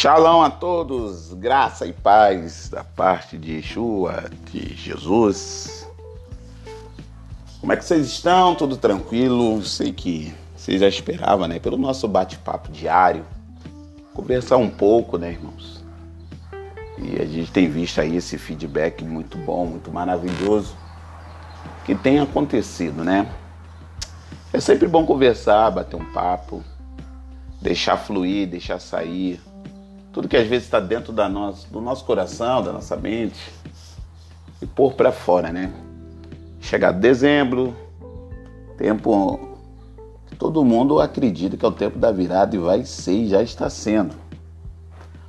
Shalom a todos, graça e paz da parte de Yeshua, de Jesus. Como é que vocês estão? Tudo tranquilo? Sei que vocês já esperavam, né? Pelo nosso bate-papo diário, conversar um pouco, né, irmãos? E a gente tem visto aí esse feedback muito bom, muito maravilhoso que tem acontecido, né? É sempre bom conversar, bater um papo, deixar fluir, deixar sair tudo que às vezes está dentro da nossa, do nosso coração, da nossa mente, e pôr para fora, né? Chegar dezembro, tempo que todo mundo acredita que é o tempo da virada e vai ser e já está sendo.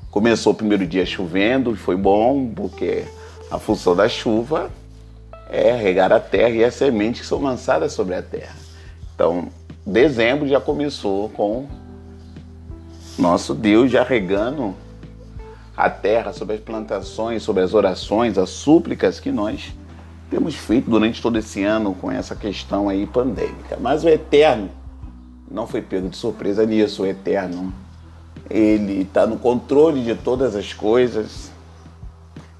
Começou o primeiro dia chovendo e foi bom, porque a função da chuva é regar a terra e as sementes que são lançadas sobre a terra. Então, dezembro já começou com nosso Deus já regando a terra sobre as plantações, sobre as orações, as súplicas que nós temos feito durante todo esse ano com essa questão aí pandêmica. Mas o Eterno não foi pego de surpresa nisso. O Eterno, ele está no controle de todas as coisas.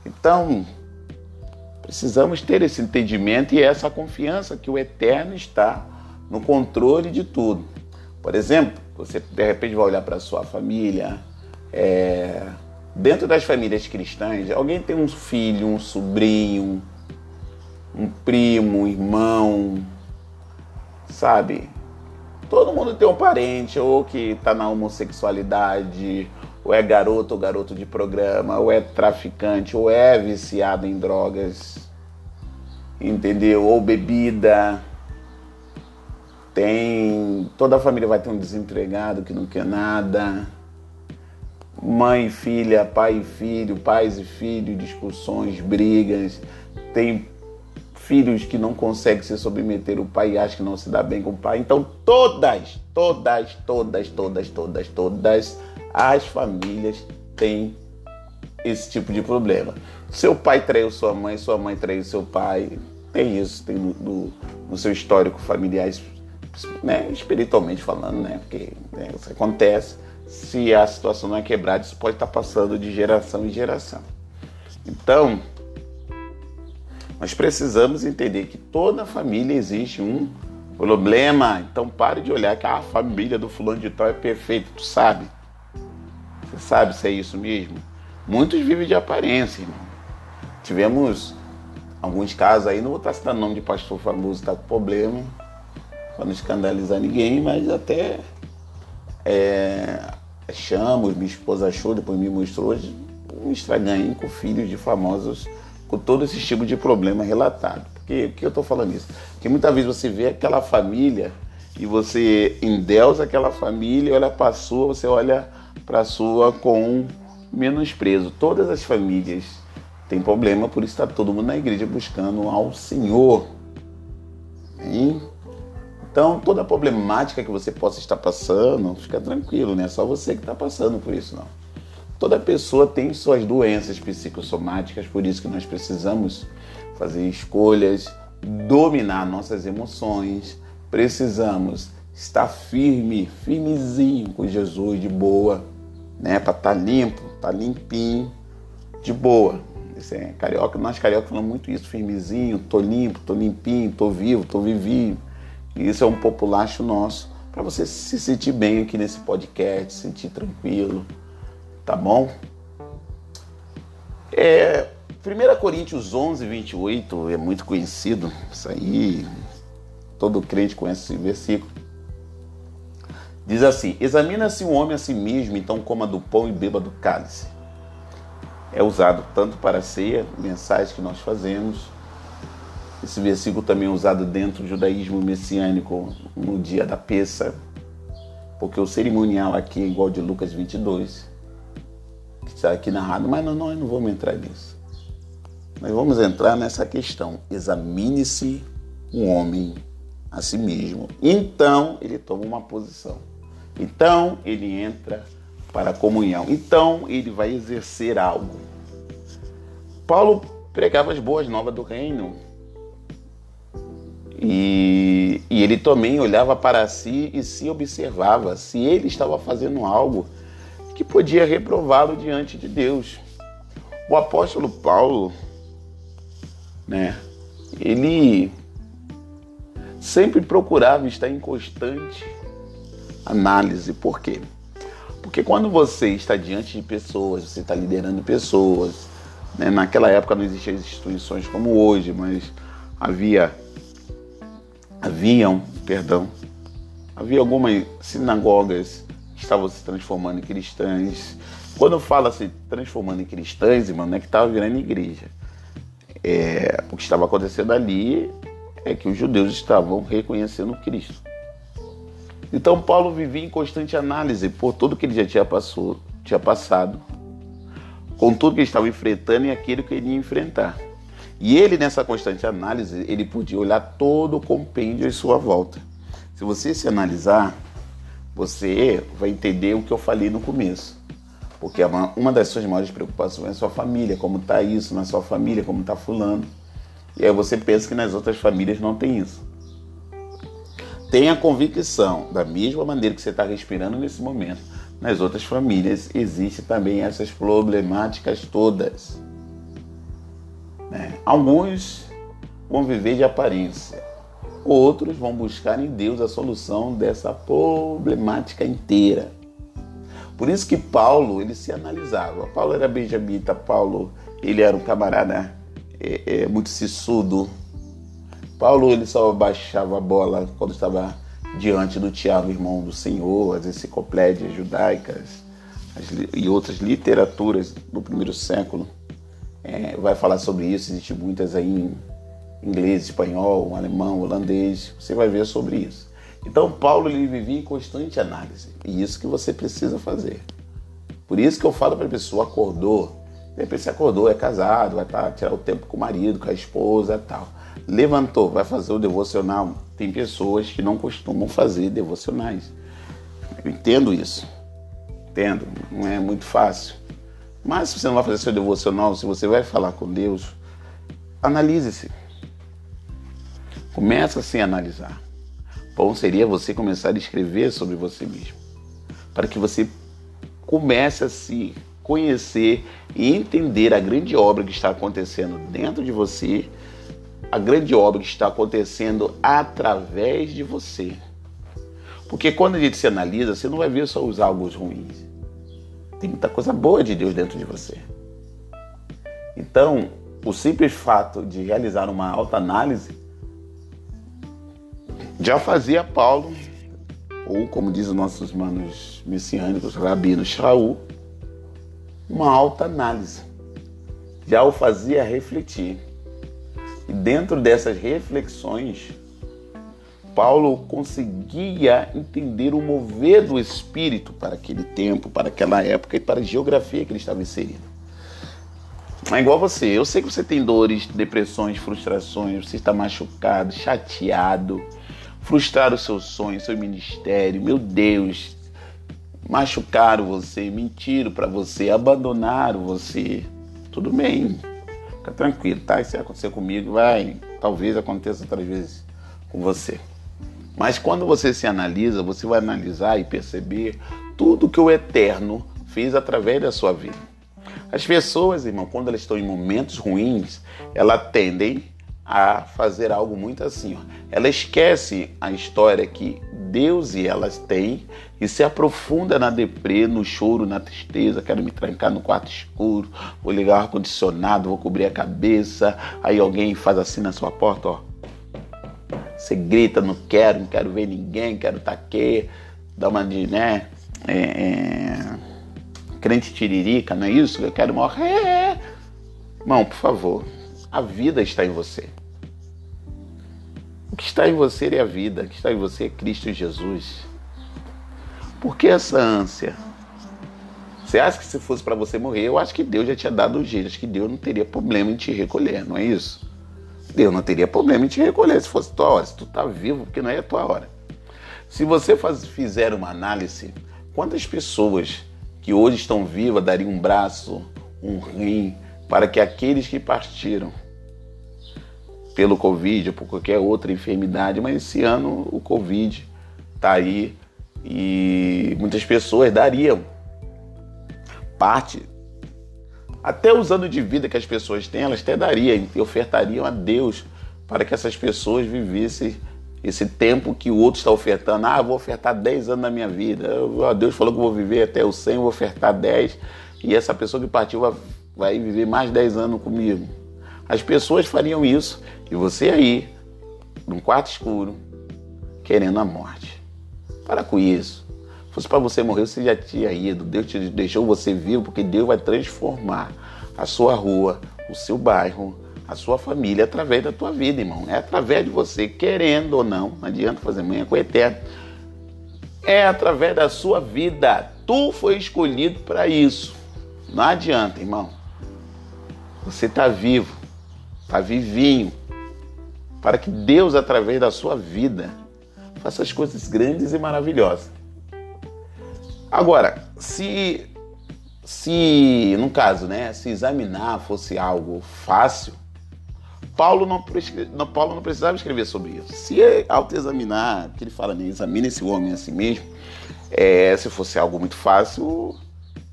Então, precisamos ter esse entendimento e essa confiança que o Eterno está no controle de tudo. Por exemplo, você de repente vai olhar para sua família, é, dentro das famílias cristãs, alguém tem um filho, um sobrinho, um primo, um irmão, sabe? Todo mundo tem um parente, ou que está na homossexualidade, ou é garoto ou garoto de programa, ou é traficante, ou é viciado em drogas, entendeu? Ou bebida tem. Toda a família vai ter um desempregado que não quer nada. Mãe e filha, pai e filho, pais e filho, discussões, brigas. Tem filhos que não conseguem se submeter o pai e acham que não se dá bem com o pai. Então, todas, todas, todas, todas, todas, todas as famílias têm esse tipo de problema. Seu pai traiu sua mãe, sua mãe traiu seu pai. Tem isso, tem no, no, no seu histórico familiar né, espiritualmente falando, né? Porque né, isso acontece. Se a situação não é quebrada, isso pode estar passando de geração em geração. Então, nós precisamos entender que toda família existe um problema. Então pare de olhar que a família do fulano de tal é perfeita. Tu sabe? Você sabe se é isso mesmo? Muitos vivem de aparência, irmão. Tivemos alguns casos aí, não vou estar citando o nome de pastor famoso, está com problema para não escandalizar ninguém, mas até é, minha esposa achou, depois me mostrou um estraganho com filhos de famosos com todo esse tipo de problema relatado. Porque que eu estou falando isso? Porque muitas vezes você vê aquela família e você endeusa aquela família, olha para a sua, você olha para a sua com menosprezo. Todas as famílias têm problema, por isso está todo mundo na igreja buscando ao Senhor. Hein? Então, toda problemática que você possa estar passando, fica tranquilo, não é só você que está passando por isso, não. Toda pessoa tem suas doenças psicossomáticas, por isso que nós precisamos fazer escolhas, dominar nossas emoções, precisamos estar firme, firmezinho com Jesus, de boa, né? Para estar tá limpo, estar tá limpinho, de boa. Isso é carioca, nós carioca falamos muito isso, firmezinho, tô limpo, tô limpinho, tô vivo, tô vivinho e isso é um populacho nosso para você se sentir bem aqui nesse podcast, se sentir tranquilo, tá bom? É, 1 Coríntios 11, 28 é muito conhecido, isso aí todo crente conhece esse versículo. Diz assim: Examina-se o homem a si mesmo, então coma do pão e beba do cálice. É usado tanto para a ceia, mensagens que nós fazemos, esse versículo também é usado dentro do judaísmo messiânico no dia da peça, porque o cerimonial aqui é igual de Lucas 22, que está aqui narrado, mas nós não vamos entrar nisso. Nós vamos entrar nessa questão. Examine-se um homem a si mesmo. Então ele toma uma posição. Então ele entra para a comunhão. Então ele vai exercer algo. Paulo pregava as boas novas do reino e, e ele também olhava para si e se observava se ele estava fazendo algo que podia reprová-lo diante de Deus. O apóstolo Paulo, né, ele sempre procurava estar em constante análise. Por quê? Porque quando você está diante de pessoas, você está liderando pessoas, né? naquela época não existiam instituições como hoje, mas havia haviam, perdão, havia algumas sinagogas que estavam se transformando em cristãs. Quando fala se transformando em cristãs, irmão, não é que estava virando igreja. É, o que estava acontecendo ali é que os judeus estavam reconhecendo Cristo. Então Paulo vivia em constante análise por tudo que ele já tinha, passou, tinha passado, com tudo que ele estava enfrentando e aquilo que ele ia enfrentar. E ele, nessa constante análise, ele podia olhar todo o compêndio em sua volta. Se você se analisar, você vai entender o que eu falei no começo. Porque uma das suas maiores preocupações é a sua família, como está isso na sua família, como está fulano. E aí você pensa que nas outras famílias não tem isso. Tenha convicção, da mesma maneira que você está respirando nesse momento, nas outras famílias existem também essas problemáticas todas. Né? Alguns vão viver de aparência, outros vão buscar em Deus a solução dessa problemática inteira. Por isso que Paulo ele se analisava. Paulo era benjamita, Paulo ele era um camarada é, é, muito sissudo. Paulo ele só baixava a bola quando estava diante do Tiago, irmão do Senhor, as enciclopédias judaicas as, e outras literaturas do primeiro século. É, vai falar sobre isso, existem muitas aí em inglês, espanhol, alemão, holandês. Você vai ver sobre isso. Então Paulo ele vivia em constante análise e isso que você precisa fazer. Por isso que eu falo para a pessoa acordou, de repente você acordou, é casado, vai pra tirar o tempo com o marido, com a esposa e tal. Levantou, vai fazer o devocional. Tem pessoas que não costumam fazer devocionais. Eu entendo isso. Entendo, não é muito fácil. Mas se você não vai fazer seu devocional, se você vai falar com Deus, analise-se. Começa a se analisar. Bom seria você começar a escrever sobre você mesmo, para que você comece a se conhecer e entender a grande obra que está acontecendo dentro de você, a grande obra que está acontecendo através de você. Porque quando a gente se analisa, você não vai ver só os algo ruins. Tem muita coisa boa de Deus dentro de você. Então, o simples fato de realizar uma autoanálise já fazia Paulo, ou como diz os nossos manos messiânicos, Rabino Shaul, uma alta análise. Já o fazia refletir. E dentro dessas reflexões, Paulo conseguia entender o mover do espírito para aquele tempo, para aquela época e para a geografia que ele estava inserido. É igual você, eu sei que você tem dores, depressões, frustrações, você está machucado, chateado, frustraram o seu sonho, seu ministério. Meu Deus, machucaram você, mentiram para você, abandonaram você. Tudo bem, fica tranquilo, tá? Isso vai acontecer comigo, vai, talvez aconteça outras vezes com você. Mas quando você se analisa, você vai analisar e perceber tudo que o Eterno fez através da sua vida. As pessoas, irmão, quando elas estão em momentos ruins, elas tendem a fazer algo muito assim. Ó. Ela esquece a história que Deus e elas têm e se aprofunda na deprê, no choro, na tristeza. Quero me trancar no quarto escuro, vou ligar o ar-condicionado, vou cobrir a cabeça. Aí alguém faz assim na sua porta, ó. Você grita, não quero, não quero ver ninguém, quero estar tá. Dá uma de, né? É, é, crente tiririca, não é isso? Eu quero morrer. Irmão, por favor, a vida está em você. O que está em você é a vida, o que está em você é Cristo Jesus. Por que essa ânsia? Você acha que se fosse para você morrer, eu acho que Deus já tinha dado o jeito, acho que Deus não teria problema em te recolher, não é isso? Deus não teria problema em te recolher se fosse tua hora, se tu tá vivo, porque não é a tua hora. Se você faz, fizer uma análise, quantas pessoas que hoje estão vivas dariam um braço, um rim, para que aqueles que partiram pelo Covid ou por qualquer outra enfermidade, mas esse ano o Covid está aí e muitas pessoas dariam parte, até os anos de vida que as pessoas têm, elas até dariam e ofertariam a Deus para que essas pessoas vivessem esse tempo que o outro está ofertando. Ah, vou ofertar 10 anos da minha vida. Deus falou que vou viver até o 100, vou ofertar 10. E essa pessoa que partiu vai, vai viver mais 10 anos comigo. As pessoas fariam isso e você aí, num quarto escuro, querendo a morte. Para com isso. Se fosse para você morrer, você já tinha ido. Deus te deixou você vivo porque Deus vai transformar a sua rua, o seu bairro, a sua família através da tua vida, irmão. É através de você, querendo ou não. Não adianta fazer manhã com o eterno. É através da sua vida. Tu foi escolhido para isso. Não adianta, irmão. Você está vivo, está vivinho, para que Deus, através da sua vida, faça as coisas grandes e maravilhosas. Agora, se, se no caso, né, se examinar fosse algo fácil, Paulo não, Paulo não precisava escrever sobre isso. Se autoexaminar, que ele fala, né, examine esse homem a si mesmo, é, se fosse algo muito fácil,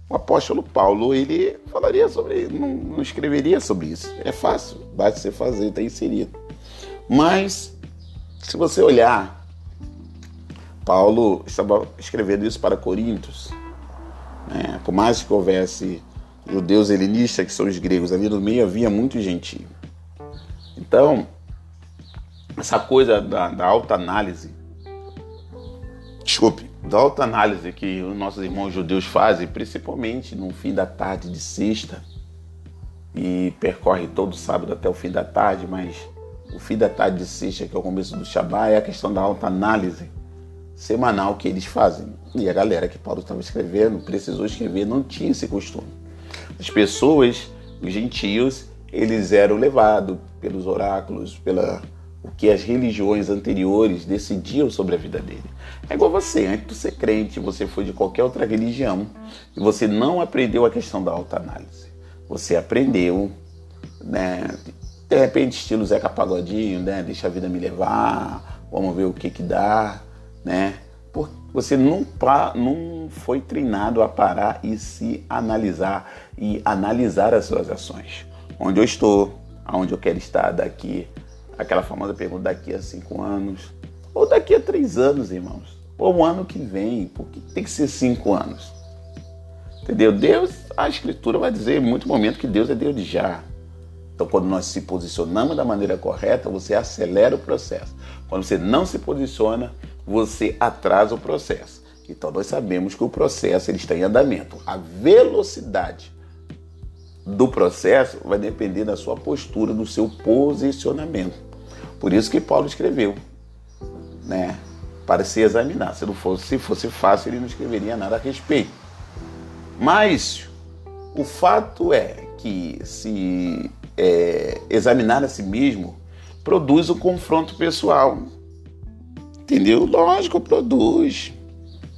o apóstolo Paulo ele falaria sobre, não, não escreveria sobre isso. É fácil, basta você fazer, está inserido. Mas se você olhar, Paulo estava escrevendo isso para Coríntios. Né? Por mais que houvesse judeus helenistas, que são os gregos, ali no meio havia muito gentio. Então, essa coisa da, da alta análise, desculpe, da alta análise que os nossos irmãos judeus fazem, principalmente no fim da tarde de sexta, e percorre todo sábado até o fim da tarde, mas o fim da tarde de sexta, que é o começo do Shabbat, é a questão da alta análise semanal que eles fazem. E a galera que Paulo estava escrevendo precisou escrever, não tinha esse costume. As pessoas, os gentios, eles eram levados pelos oráculos, pela o que as religiões anteriores decidiam sobre a vida dele. É igual você, antes de ser crente, você foi de qualquer outra religião e você não aprendeu a questão da autoanálise. Você aprendeu, né, de repente estilo Zeca Pagodinho, né, deixa a vida me levar, vamos ver o que que dá, né? Porque você não, não foi treinado a parar e se analisar e analisar as suas ações onde eu estou, aonde eu quero estar daqui, aquela famosa pergunta daqui a cinco anos, ou daqui a três anos, irmãos, ou o ano que vem, porque tem que ser cinco anos. Entendeu? Deus, a Escritura vai dizer em muito momento que Deus é Deus de já. Então, quando nós se posicionamos da maneira correta, você acelera o processo. Quando você não se posiciona, você atrasa o processo. Então, nós sabemos que o processo ele está em andamento. A velocidade do processo vai depender da sua postura, do seu posicionamento. Por isso que Paulo escreveu, né? Para se examinar. Se não fosse, se fosse fácil, ele não escreveria nada a respeito. Mas o fato é que se é, examinar a si mesmo produz um confronto pessoal. Entendeu? Lógico, produz.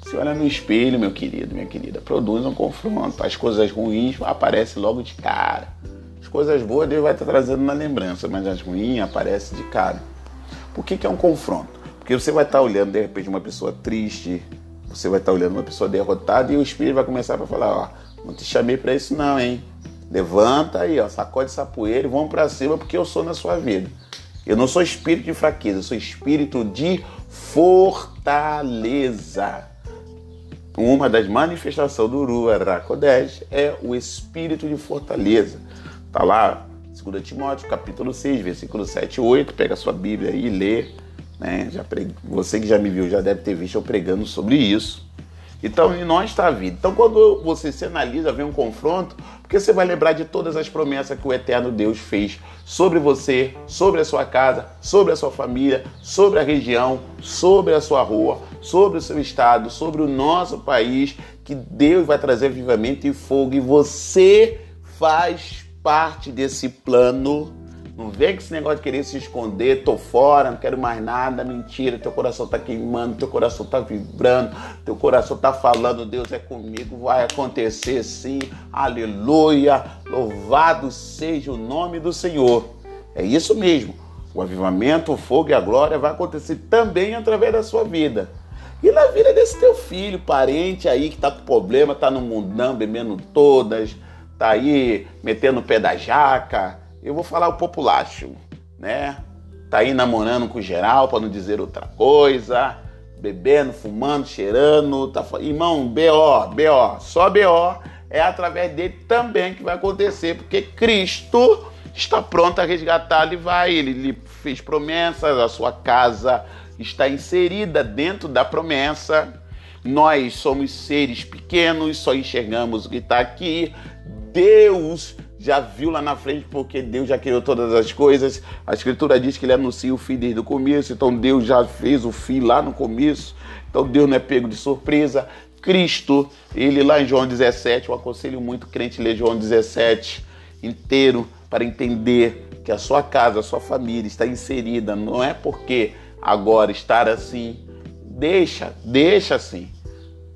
Você olha no espelho, meu querido, minha querida, produz um confronto. As coisas ruins aparecem logo de cara. As coisas boas Deus vai estar trazendo na lembrança, mas as ruins aparecem de cara. Por que, que é um confronto? Porque você vai estar olhando de repente uma pessoa triste, você vai estar olhando uma pessoa derrotada e o espírito vai começar a falar, ó, não te chamei para isso não, hein? Levanta aí, ó, sacode essa poeira e vamos para cima porque eu sou na sua vida. Eu não sou espírito de fraqueza, eu sou espírito de fortaleza. Uma das manifestações do Uru Arakodesh é o espírito de fortaleza. Está lá, 2 Timóteo, capítulo 6, versículo 7 e 8. Pega a sua Bíblia e lê. Né? Já. Você que já me viu já deve ter visto eu pregando sobre isso. Então, em nós está a vida. Então, quando você se analisa, vem um confronto, porque você vai lembrar de todas as promessas que o eterno Deus fez sobre você, sobre a sua casa, sobre a sua família, sobre a região, sobre a sua rua, sobre o seu estado, sobre o nosso país, que Deus vai trazer vivamento e fogo e você faz parte desse plano não vem com esse negócio de querer se esconder, tô fora, não quero mais nada, mentira, teu coração tá queimando, teu coração tá vibrando, teu coração tá falando, Deus é comigo, vai acontecer sim, aleluia, louvado seja o nome do Senhor. É isso mesmo, o avivamento, o fogo e a glória vai acontecer também através da sua vida. e na vida desse teu filho, parente aí que tá com problema, tá no mundão bebendo todas, tá aí metendo o pé da jaca. Eu vou falar o populacho, né? Tá aí namorando com geral, para não dizer outra coisa, bebendo, fumando, cheirando, tá Irmão, BO, BO, só BO é através dele também que vai acontecer, porque Cristo está pronto a resgatar, ele vai, ele lhe fez promessas, a sua casa está inserida dentro da promessa. Nós somos seres pequenos, só enxergamos o que está aqui. Deus já viu lá na frente, porque Deus já criou todas as coisas. A Escritura diz que ele anuncia o fim desde o começo, então Deus já fez o fim lá no começo. Então Deus não é pego de surpresa. Cristo, ele lá em João 17, eu aconselho muito crente ler João 17 inteiro para entender que a sua casa, a sua família está inserida, não é porque agora estar assim, deixa, deixa assim.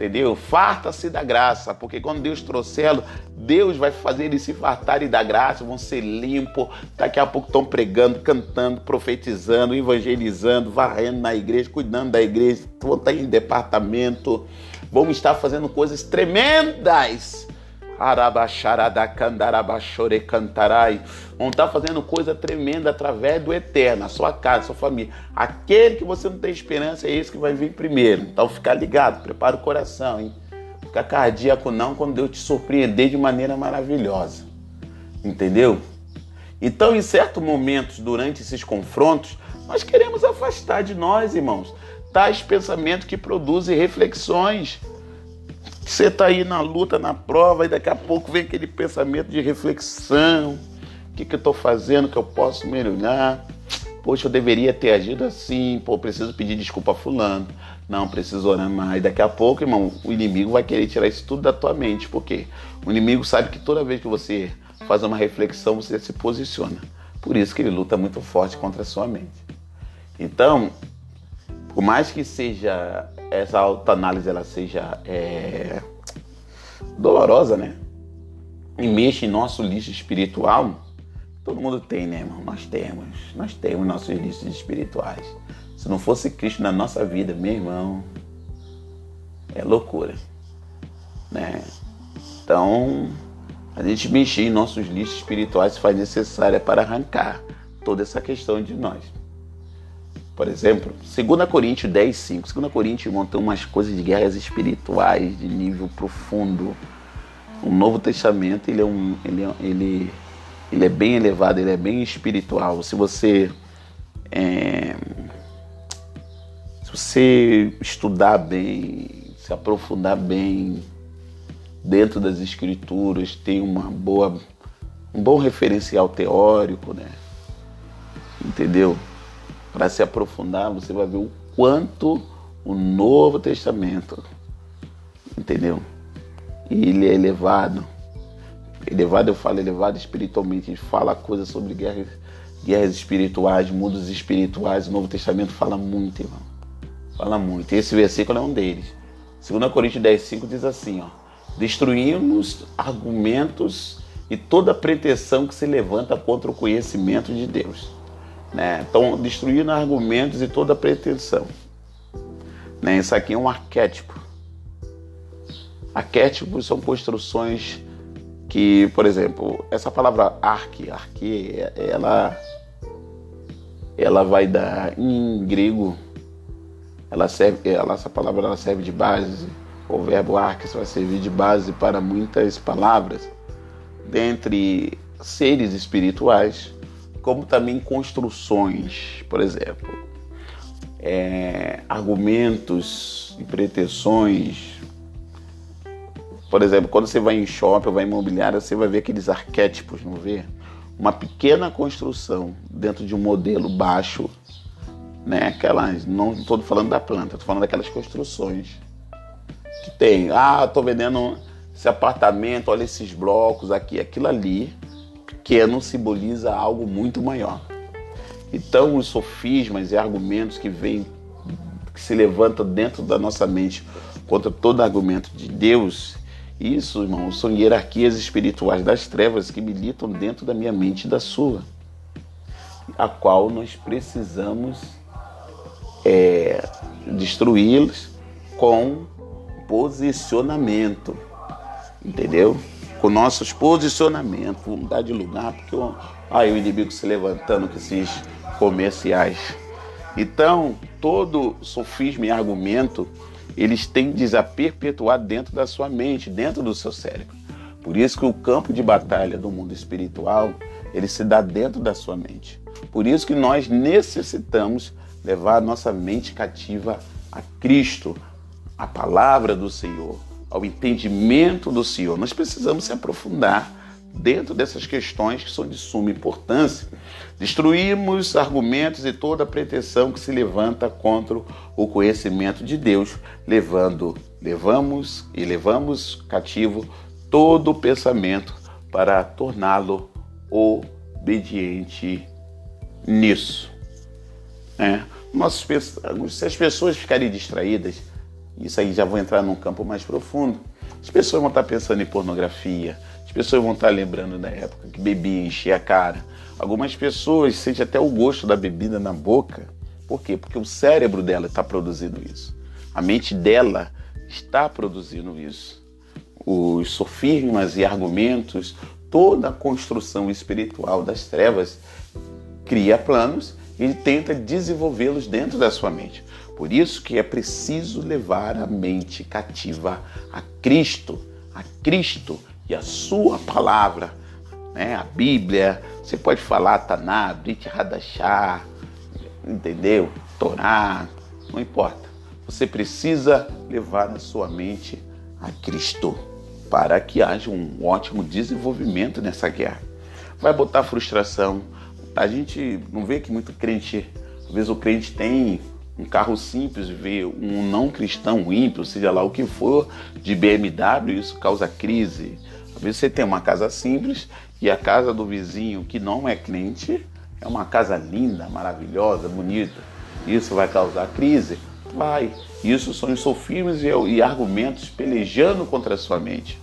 Entendeu? Farta-se da graça, porque quando Deus trouxê-lo, Deus vai fazer eles se fartarem da graça, vão ser limpos. Daqui a pouco estão pregando, cantando, profetizando, evangelizando, varrendo na igreja, cuidando da igreja, vão estar em departamento, vão estar fazendo coisas tremendas cantarai. Vão estar fazendo coisa tremenda através do eterno, a sua casa, a sua família. Aquele que você não tem esperança é esse que vai vir primeiro. Então fica ligado, prepara o coração, hein? Fica cardíaco não quando Deus te surpreender de maneira maravilhosa. Entendeu? Então, em certos momentos, durante esses confrontos, nós queremos afastar de nós, irmãos, tais pensamentos que produzem reflexões você está aí na luta, na prova, e daqui a pouco vem aquele pensamento de reflexão. O que, que eu estou fazendo que eu posso melhorar? Poxa, eu deveria ter agido assim. Pô, preciso pedir desculpa a fulano. Não, preciso orar mais. Daqui a pouco, irmão, o inimigo vai querer tirar isso tudo da tua mente. Por quê? O inimigo sabe que toda vez que você faz uma reflexão, você se posiciona. Por isso que ele luta muito forte contra a sua mente. Então, por mais que seja essa autoanálise ela seja é, dolorosa, né? E mexa em nosso lixo espiritual, todo mundo tem, né, irmão? Nós temos, nós temos nossos lixos espirituais. Se não fosse Cristo na nossa vida, meu irmão, é loucura, né? Então, a gente mexer em nossos lixos espirituais faz necessário para arrancar toda essa questão de nós. Por exemplo, 2 Coríntios 10, 5. 2 Coríntios montou umas coisas de guerras espirituais de nível profundo. O Novo Testamento ele é, um, ele, é, ele, ele é bem elevado, ele é bem espiritual. Se você é, se você estudar bem, se aprofundar bem dentro das escrituras, tem uma boa um bom referencial teórico, né? Entendeu? para se aprofundar, você vai ver o quanto o Novo Testamento, entendeu? Ele é elevado. Elevado, eu falo elevado espiritualmente. A gente fala coisas sobre guerras, guerras espirituais, mundos espirituais. O Novo Testamento fala muito, irmão. Fala muito. Esse versículo é um deles. 2 Coríntios 10, 5 diz assim, ó. Destruímos argumentos e toda pretensão que se levanta contra o conhecimento de Deus né? Estão destruindo argumentos e toda pretensão. Né? Isso aqui é um arquétipo. Arquétipos são construções que, por exemplo, essa palavra arque, arque, ela, ela vai dar em grego, ela serve, ela, essa palavra ela serve de base, o verbo arque vai servir de base para muitas palavras, dentre seres espirituais como também construções, por exemplo, é, argumentos e pretensões. Por exemplo, quando você vai em shopping ou vai em imobiliária, você vai ver aqueles arquétipos, não vê? Uma pequena construção dentro de um modelo baixo, né? Aquelas, não estou falando da planta, estou falando daquelas construções que tem. Ah, estou vendendo esse apartamento, olha esses blocos aqui, aquilo ali pequeno simboliza algo muito maior. Então, os sofismas e argumentos que vêm, que se levantam dentro da nossa mente contra todo argumento de Deus, isso, irmão, são hierarquias espirituais das trevas que militam dentro da minha mente e da sua, a qual nós precisamos é, destruí-las com posicionamento. Entendeu? Com nossos posicionamentos. Mudar de lugar, porque aí o inimigo se levantando com esses comerciais. Então, todo sofisma e argumento, eles tendem a perpetuar dentro da sua mente, dentro do seu cérebro. Por isso que o campo de batalha do mundo espiritual, ele se dá dentro da sua mente. Por isso que nós necessitamos levar a nossa mente cativa a Cristo, a palavra do Senhor, ao entendimento do Senhor. Nós precisamos se aprofundar dentro dessas questões que são de suma importância. Destruímos argumentos e toda pretensão que se levanta contra o conhecimento de Deus, levando, levamos e levamos cativo todo o pensamento para torná-lo obediente nisso. É. Nossos, se as pessoas ficarem distraídas, isso aí já vou entrar num campo mais profundo. As pessoas vão estar pensando em pornografia, as pessoas vão estar lembrando da época que bebia, enchia a cara. Algumas pessoas sentem até o gosto da bebida na boca. Por quê? Porque o cérebro dela está produzindo isso. A mente dela está produzindo isso. Os sofismas e argumentos, toda a construção espiritual das trevas cria planos e tenta desenvolvê-los dentro da sua mente. Por isso que é preciso levar a mente cativa a Cristo, a Cristo e a sua palavra, né? A Bíblia, você pode falar Taná, Brit Hadashah, entendeu? Torá, não importa. Você precisa levar a sua mente a Cristo para que haja um ótimo desenvolvimento nessa guerra. Vai botar frustração, a gente não vê que muito crente, às vezes o crente tem um carro simples, vê um não cristão ímpio, seja lá o que for, de BMW, isso causa crise. Você tem uma casa simples e a casa do vizinho que não é crente é uma casa linda, maravilhosa, bonita. Isso vai causar crise? Vai. Isso são sofismas e argumentos pelejando contra a sua mente.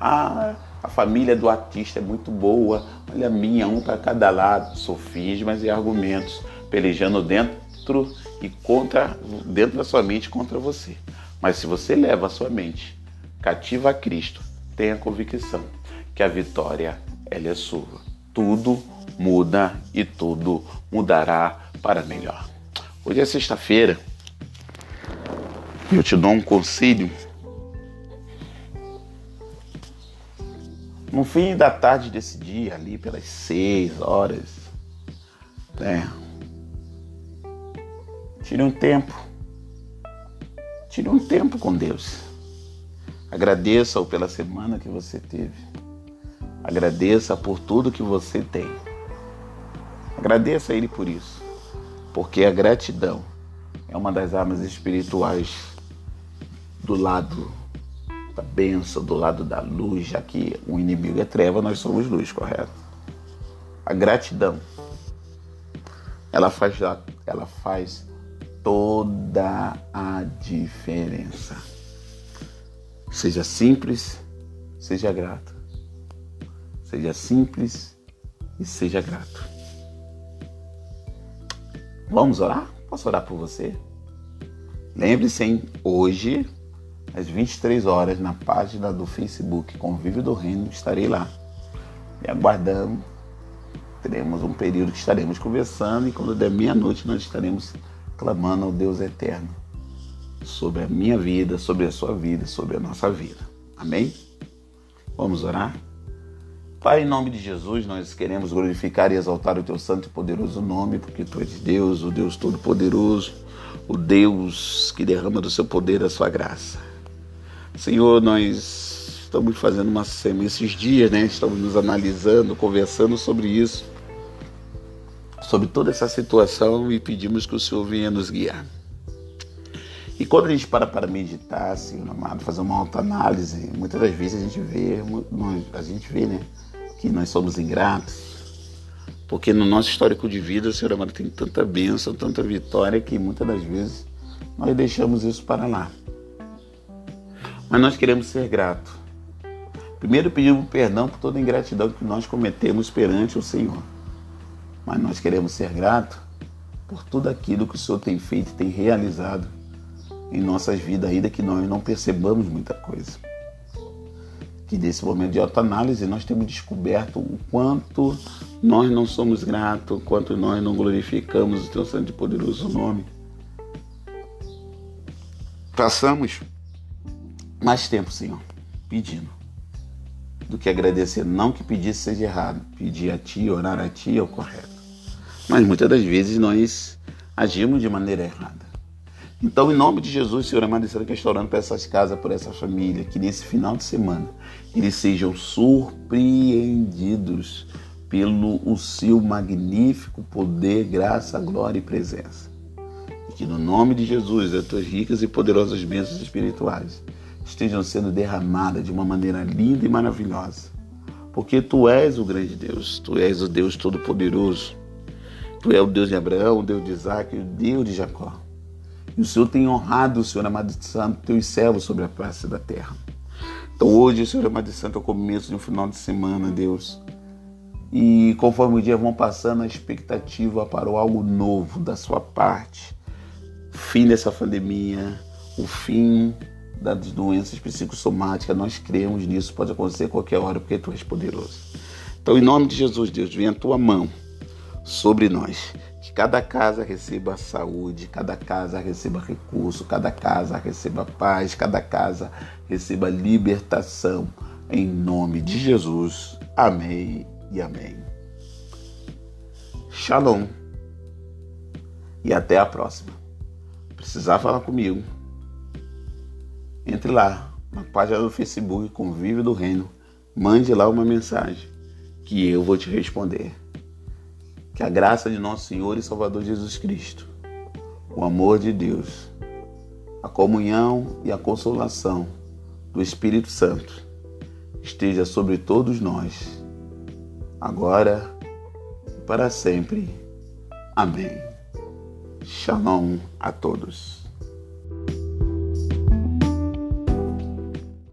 Ah, a família do artista é muito boa. Olha a minha, um para cada lado. Sofismas e argumentos pelejando dentro e contra, dentro da sua mente contra você. Mas se você leva a sua mente cativa a Cristo, tenha convicção que a vitória ela é sua. Tudo muda e tudo mudará para melhor. Hoje é sexta-feira. Eu te dou um conselho No fim da tarde desse dia, ali pelas seis horas, né? Tire um tempo. Tire um tempo com Deus. Agradeça-o pela semana que você teve. Agradeça por tudo que você tem. Agradeça a Ele por isso. Porque a gratidão é uma das armas espirituais do lado da benção, do lado da luz, já que o inimigo é treva, nós somos luz, correto? A gratidão, ela faz, ela faz toda a diferença. Seja simples, seja grato. Seja simples e seja grato. Vamos orar? Posso orar por você? Lembre-se, hein? hoje às 23 horas na página do Facebook Convívio do Reino, estarei lá. E aguardando. Teremos um período que estaremos conversando e quando der meia-noite nós estaremos clamando ao Deus eterno sobre a minha vida, sobre a sua vida, sobre a nossa vida. Amém? Vamos orar? Pai, em nome de Jesus, nós queremos glorificar e exaltar o teu santo e poderoso nome, porque tu és Deus, o Deus todo-poderoso, o Deus que derrama do seu poder a sua graça. Senhor, nós estamos fazendo uma semana esses dias, né? Estamos nos analisando, conversando sobre isso, sobre toda essa situação e pedimos que o Senhor venha nos guiar. E quando a gente para para meditar, Senhor amado, fazer uma autoanálise, muitas das vezes a gente vê, a gente vê, né, que nós somos ingratos. Porque no nosso histórico de vida, Senhor amado tem tanta bênção, tanta vitória que muitas das vezes nós deixamos isso para lá. Mas nós queremos ser gratos. Primeiro pedimos perdão por toda ingratidão que nós cometemos perante o Senhor. Mas nós queremos ser gratos por tudo aquilo que o Senhor tem feito e tem realizado em nossas vidas, ainda que nós não percebamos muita coisa. Que nesse momento de autoanálise nós temos descoberto o quanto nós não somos gratos, o quanto nós não glorificamos o teu santo e poderoso nome. Passamos mais tempo, Senhor, pedindo, do que agradecer. Não que pedir seja errado, pedir a Ti, orar a Ti é o correto. Mas muitas das vezes nós agimos de maneira errada. Então, em nome de Jesus, Senhor amado, que estou orando por essas casas, por essa família, que nesse final de semana eles sejam surpreendidos pelo o seu magnífico poder, graça, glória e presença. E que no nome de Jesus, as tuas ricas e poderosas bênçãos espirituais estejam sendo derramadas de uma maneira linda e maravilhosa. Porque tu és o grande Deus, tu és o Deus Todo-Poderoso. Tu és o Deus de Abraão, o Deus de Isaac, o Deus de Jacó. E o Senhor tem honrado, o Senhor amado de santo, teus servos sobre a face da terra. Então hoje, Senhor amado de santo, é o começo de um final de semana, Deus. E conforme o dia vão passando, a expectativa para o algo novo da sua parte. Fim dessa pandemia, o fim das doenças psicossomáticas, nós cremos nisso, pode acontecer a qualquer hora, porque tu és poderoso. Então, em nome de Jesus, Deus, vem a tua mão sobre nós cada casa receba saúde, cada casa receba recurso, cada casa receba paz, cada casa receba libertação. Em nome de Jesus. Amém e amém. Shalom. E até a próxima. Precisar falar comigo? Entre lá na página do Facebook Convívio do Reino. Mande lá uma mensagem que eu vou te responder. Que a graça de nosso Senhor e Salvador Jesus Cristo, o amor de Deus, a comunhão e a consolação do Espírito Santo esteja sobre todos nós, agora e para sempre. Amém. Shalom a todos.